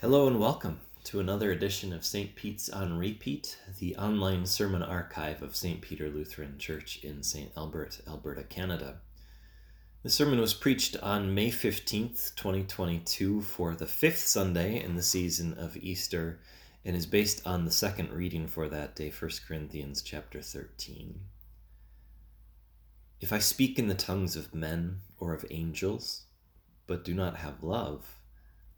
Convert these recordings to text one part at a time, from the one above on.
Hello and welcome to another edition of St. Pete's on Repeat, the online sermon archive of St. Peter Lutheran Church in St. Albert, Alberta, Canada. The sermon was preached on May 15th, 2022, for the fifth Sunday in the season of Easter, and is based on the second reading for that day, 1 Corinthians chapter 13. If I speak in the tongues of men or of angels, but do not have love,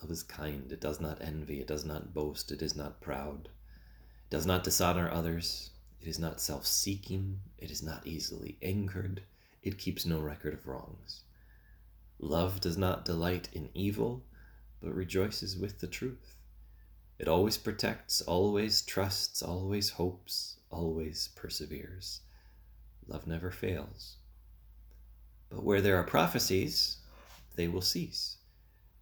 Love is kind. It does not envy. It does not boast. It is not proud. It does not dishonor others. It is not self seeking. It is not easily angered. It keeps no record of wrongs. Love does not delight in evil, but rejoices with the truth. It always protects, always trusts, always hopes, always perseveres. Love never fails. But where there are prophecies, they will cease.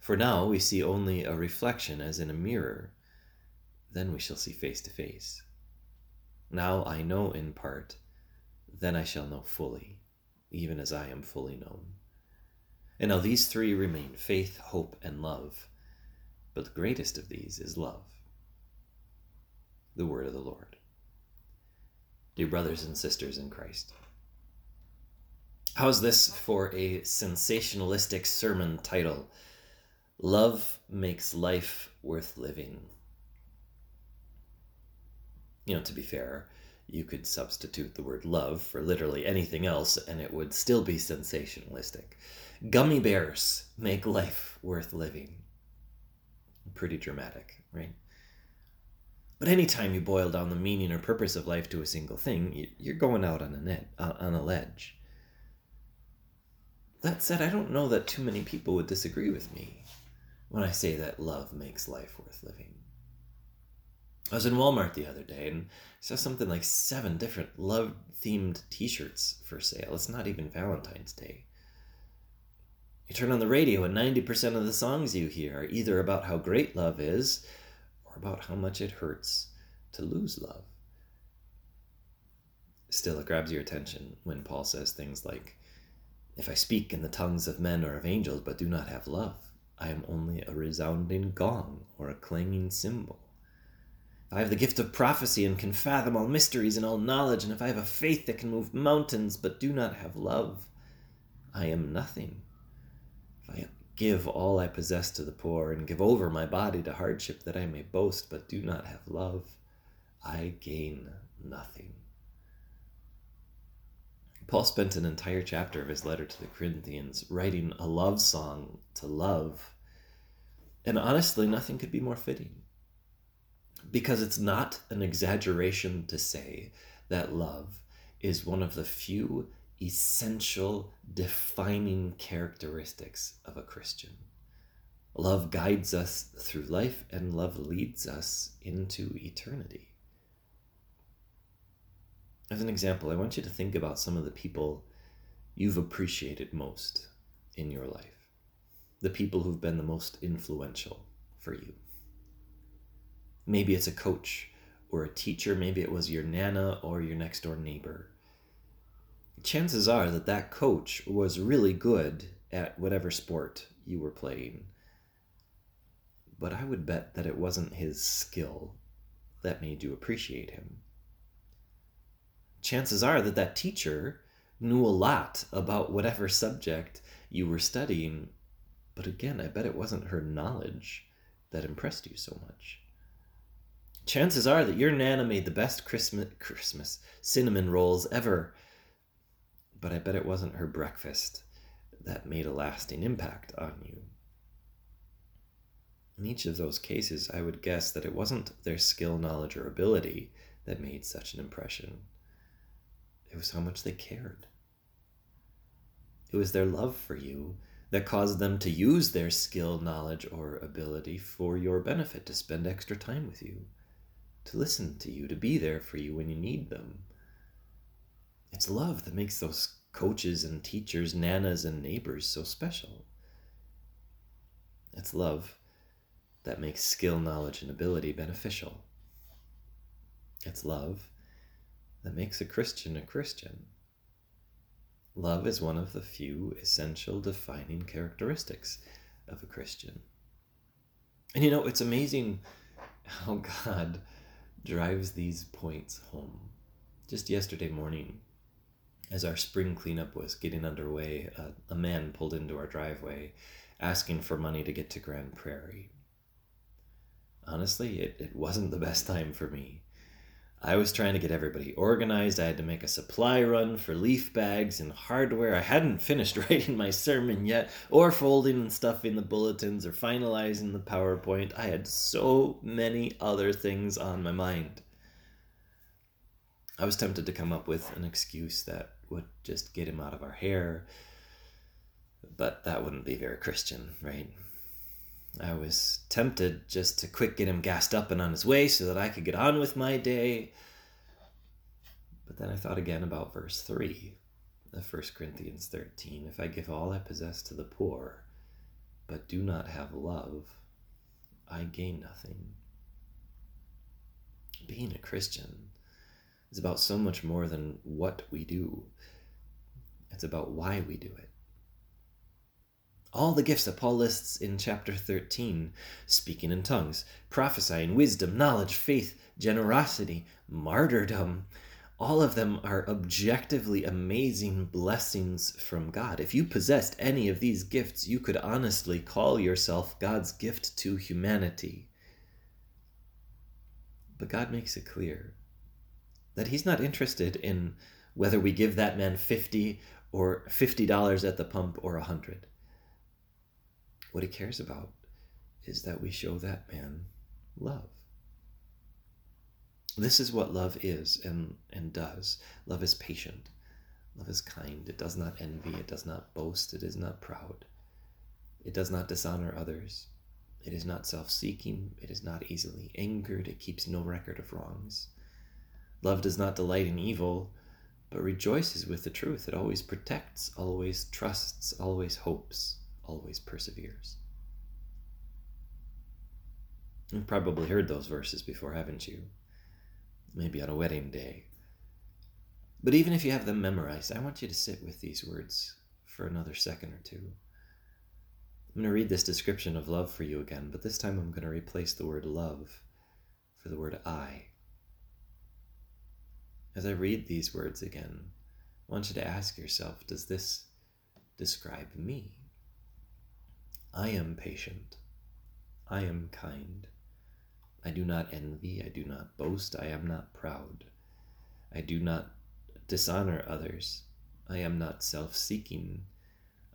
For now we see only a reflection as in a mirror. Then we shall see face to face. Now I know in part, then I shall know fully, even as I am fully known. And now these three remain faith, hope, and love. But the greatest of these is love. The word of the Lord. Dear brothers and sisters in Christ, how's this for a sensationalistic sermon title? Love makes life worth living. You know, to be fair, you could substitute the word love for literally anything else and it would still be sensationalistic. Gummy bears make life worth living. Pretty dramatic, right? But anytime you boil down the meaning or purpose of life to a single thing, you're going out on a net, uh, on a ledge. That said, I don't know that too many people would disagree with me when I say that love makes life worth living. I was in Walmart the other day and saw something like seven different love themed t shirts for sale. It's not even Valentine's Day. You turn on the radio, and 90% of the songs you hear are either about how great love is or about how much it hurts to lose love. Still, it grabs your attention when Paul says things like, If I speak in the tongues of men or of angels but do not have love, I am only a resounding gong or a clanging cymbal. If I have the gift of prophecy and can fathom all mysteries and all knowledge, and if I have a faith that can move mountains but do not have love, I am nothing. If I give all I possess to the poor and give over my body to hardship that I may boast but do not have love, I gain nothing. Paul spent an entire chapter of his letter to the Corinthians writing a love song to love. And honestly, nothing could be more fitting. Because it's not an exaggeration to say that love is one of the few essential defining characteristics of a Christian. Love guides us through life, and love leads us into eternity as an example, I want you to think about some of the people you've appreciated most in your life, the people who've been the most influential for you. Maybe it's a coach or a teacher, maybe it was your nana or your next door neighbor. Chances are that that coach was really good at whatever sport you were playing. But I would bet that it wasn't his skill that made you appreciate him chances are that that teacher knew a lot about whatever subject you were studying. But again, I bet it wasn't her knowledge that impressed you so much. chances are that your Nana made the best Christmas, Christmas cinnamon rolls ever. But I bet it wasn't her breakfast that made a lasting impact on you. In each of those cases, I would guess that it wasn't their skill, knowledge, or ability that made such an impression. It was how much they cared. It was their love for you that caused them to use their skill, knowledge, or ability for your benefit, to spend extra time with you, to listen to you, to be there for you when you need them. It's love that makes those coaches and teachers, nanas and neighbors so special. It's love that makes skill, knowledge, and ability beneficial. It's love that makes a Christian a Christian. Love is one of the few essential defining characteristics of a Christian. And you know, it's amazing how God drives these points home. Just yesterday morning, as our spring cleanup was getting underway, a man pulled into our driveway asking for money to get to Grande Prairie honestly, it, it wasn't the best time for me. I was trying to get everybody organized. I had to make a supply run for leaf bags and hardware. I hadn't finished writing my sermon yet, or folding and stuffing the bulletins, or finalizing the PowerPoint. I had so many other things on my mind. I was tempted to come up with an excuse that would just get him out of our hair, but that wouldn't be very Christian, right? I was tempted just to quick get him gassed up and on his way so that I could get on with my day. But then I thought again about verse 3 of 1 Corinthians 13. If I give all I possess to the poor, but do not have love, I gain nothing. Being a Christian is about so much more than what we do, it's about why we do it all the gifts that Paul lists in chapter 13 speaking in tongues, prophesying, wisdom, knowledge, faith, generosity, martyrdom all of them are objectively amazing blessings from God. If you possessed any of these gifts, you could honestly call yourself God's gift to humanity. But God makes it clear that He's not interested in whether we give that man 50 or $50 at the pump or a 100 what he cares about is that we show that man love. This is what love is and, and does. Love is patient. Love is kind. It does not envy. It does not boast. It is not proud. It does not dishonor others. It is not self seeking. It is not easily angered. It keeps no record of wrongs. Love does not delight in evil, but rejoices with the truth. It always protects, always trusts, always hopes always perseveres. You've probably heard those verses before, haven't you? Maybe on a wedding day. But even if you have them memorized, I want you to sit with these words for another second or two. I'm going to read this description of love for you again, but this time I'm going to replace the word love for the word I. As I read these words again, I want you to ask yourself Does this describe me? I am patient. I am kind. I do not envy. I do not boast. I am not proud. I do not dishonor others. I am not self seeking.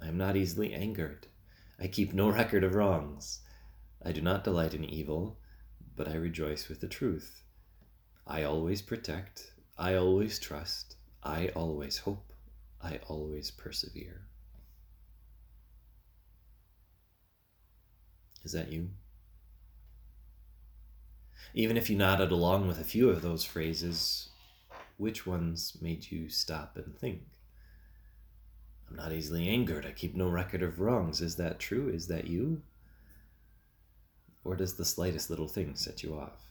I am not easily angered. I keep no record of wrongs. I do not delight in evil, but I rejoice with the truth. I always protect. I always trust. I always hope. I always persevere. Is that you? Even if you nodded along with a few of those phrases, which ones made you stop and think? I'm not easily angered. I keep no record of wrongs. Is that true? Is that you? Or does the slightest little thing set you off?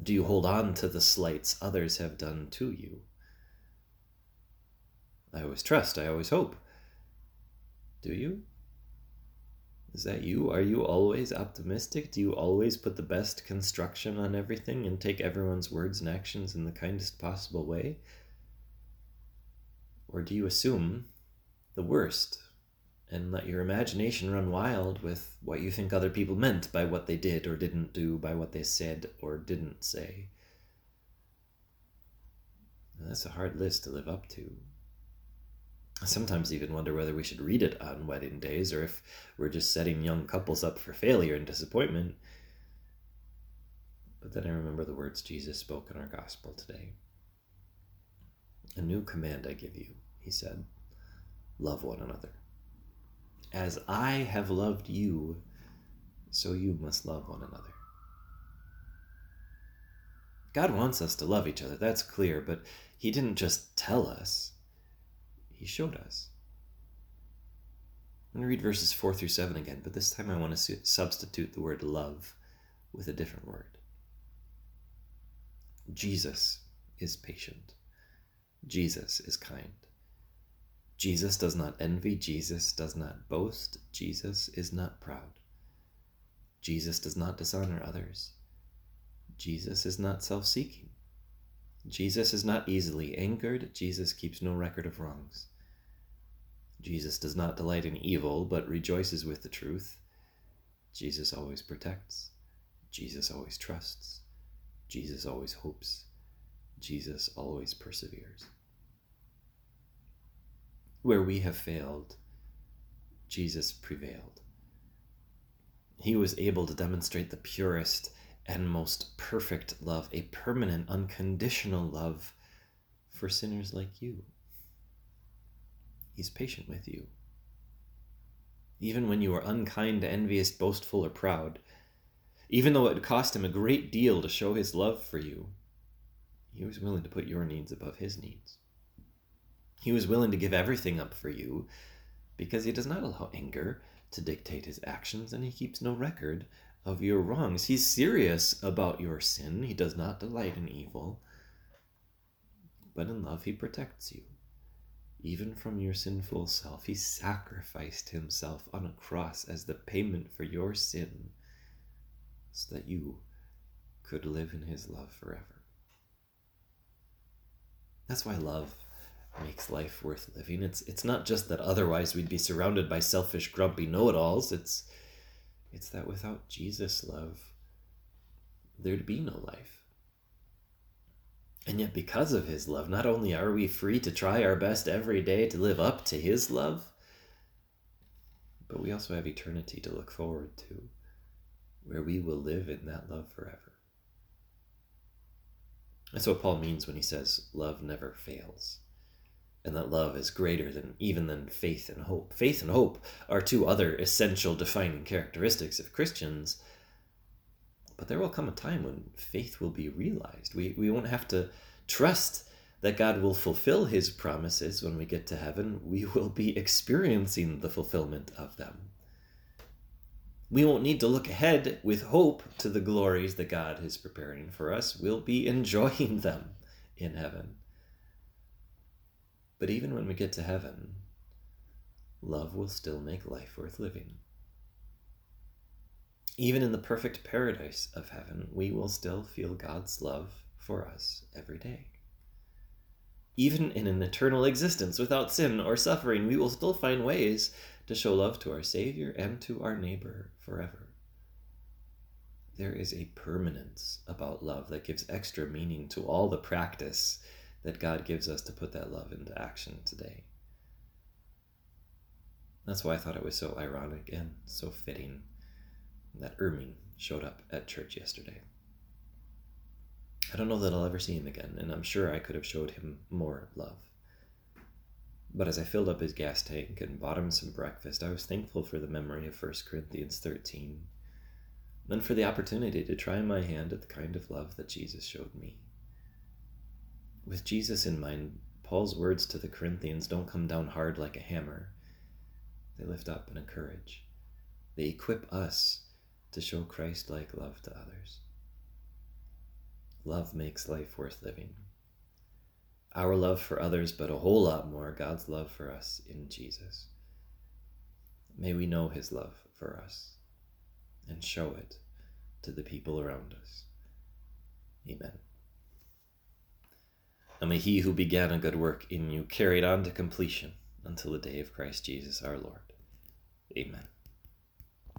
Do you hold on to the slights others have done to you? I always trust, I always hope. Do you? Is that you? Are you always optimistic? Do you always put the best construction on everything and take everyone's words and actions in the kindest possible way? Or do you assume the worst and let your imagination run wild with what you think other people meant by what they did or didn't do, by what they said or didn't say. That's a hard list to live up to. Sometimes even wonder whether we should read it on wedding days or if we're just setting young couples up for failure and disappointment. But then I remember the words Jesus spoke in our gospel today. A new command I give you, he said love one another. As I have loved you, so you must love one another. God wants us to love each other, that's clear, but He didn't just tell us, He showed us. I'm going to read verses 4 through 7 again, but this time I want to substitute the word love with a different word. Jesus is patient. Jesus is kind. Jesus does not envy, Jesus does not boast, Jesus is not proud. Jesus does not dishonor others. Jesus is not self seeking. Jesus is not easily angered, Jesus keeps no record of wrongs. Jesus does not delight in evil, but rejoices with the truth. Jesus always protects. Jesus always trusts. Jesus always hopes. Jesus always perseveres. Where we have failed, Jesus prevailed. He was able to demonstrate the purest and most perfect love, a permanent, unconditional love for sinners like you. He's patient with you. Even when you are unkind, envious, boastful, or proud, even though it cost him a great deal to show his love for you, he was willing to put your needs above his needs. He was willing to give everything up for you because he does not allow anger to dictate his actions and he keeps no record of your wrongs. He's serious about your sin. He does not delight in evil. But in love, he protects you. Even from your sinful self, he sacrificed himself on a cross as the payment for your sin so that you could live in his love forever. That's why love makes life worth living. It's it's not just that otherwise we'd be surrounded by selfish, grumpy know-it-alls. It's it's that without Jesus' love, there'd be no life. And yet, because of his love, not only are we free to try our best every day to live up to his love, but we also have eternity to look forward to, where we will live in that love forever. That's what Paul means when he says, Love never fails and that love is greater than even than faith and hope. Faith and hope are two other essential defining characteristics of Christians. But there will come a time when faith will be realized. We, we won't have to trust that God will fulfill his promises when we get to heaven. We will be experiencing the fulfillment of them. We won't need to look ahead with hope to the glories that God is preparing for us. We'll be enjoying them in heaven. But even when we get to heaven, love will still make life worth living. Even in the perfect paradise of heaven, we will still feel God's love for us every day. Even in an eternal existence without sin or suffering, we will still find ways to show love to our Savior and to our neighbor forever. There is a permanence about love that gives extra meaning to all the practice that God gives us to put that love into action today. That's why I thought it was so ironic and so fitting that Ermine showed up at church yesterday. I don't know that I'll ever see him again, and I'm sure I could have showed him more love. But as I filled up his gas tank and bought him some breakfast, I was thankful for the memory of 1 Corinthians 13, and for the opportunity to try my hand at the kind of love that Jesus showed me. With Jesus in mind, Paul's words to the Corinthians don't come down hard like a hammer. They lift up and encourage. They equip us to show Christ like love to others. Love makes life worth living. Our love for others, but a whole lot more, God's love for us in Jesus. May we know his love for us and show it to the people around us. Amen and may he who began a good work in you carry it on to completion until the day of Christ Jesus our Lord. Amen.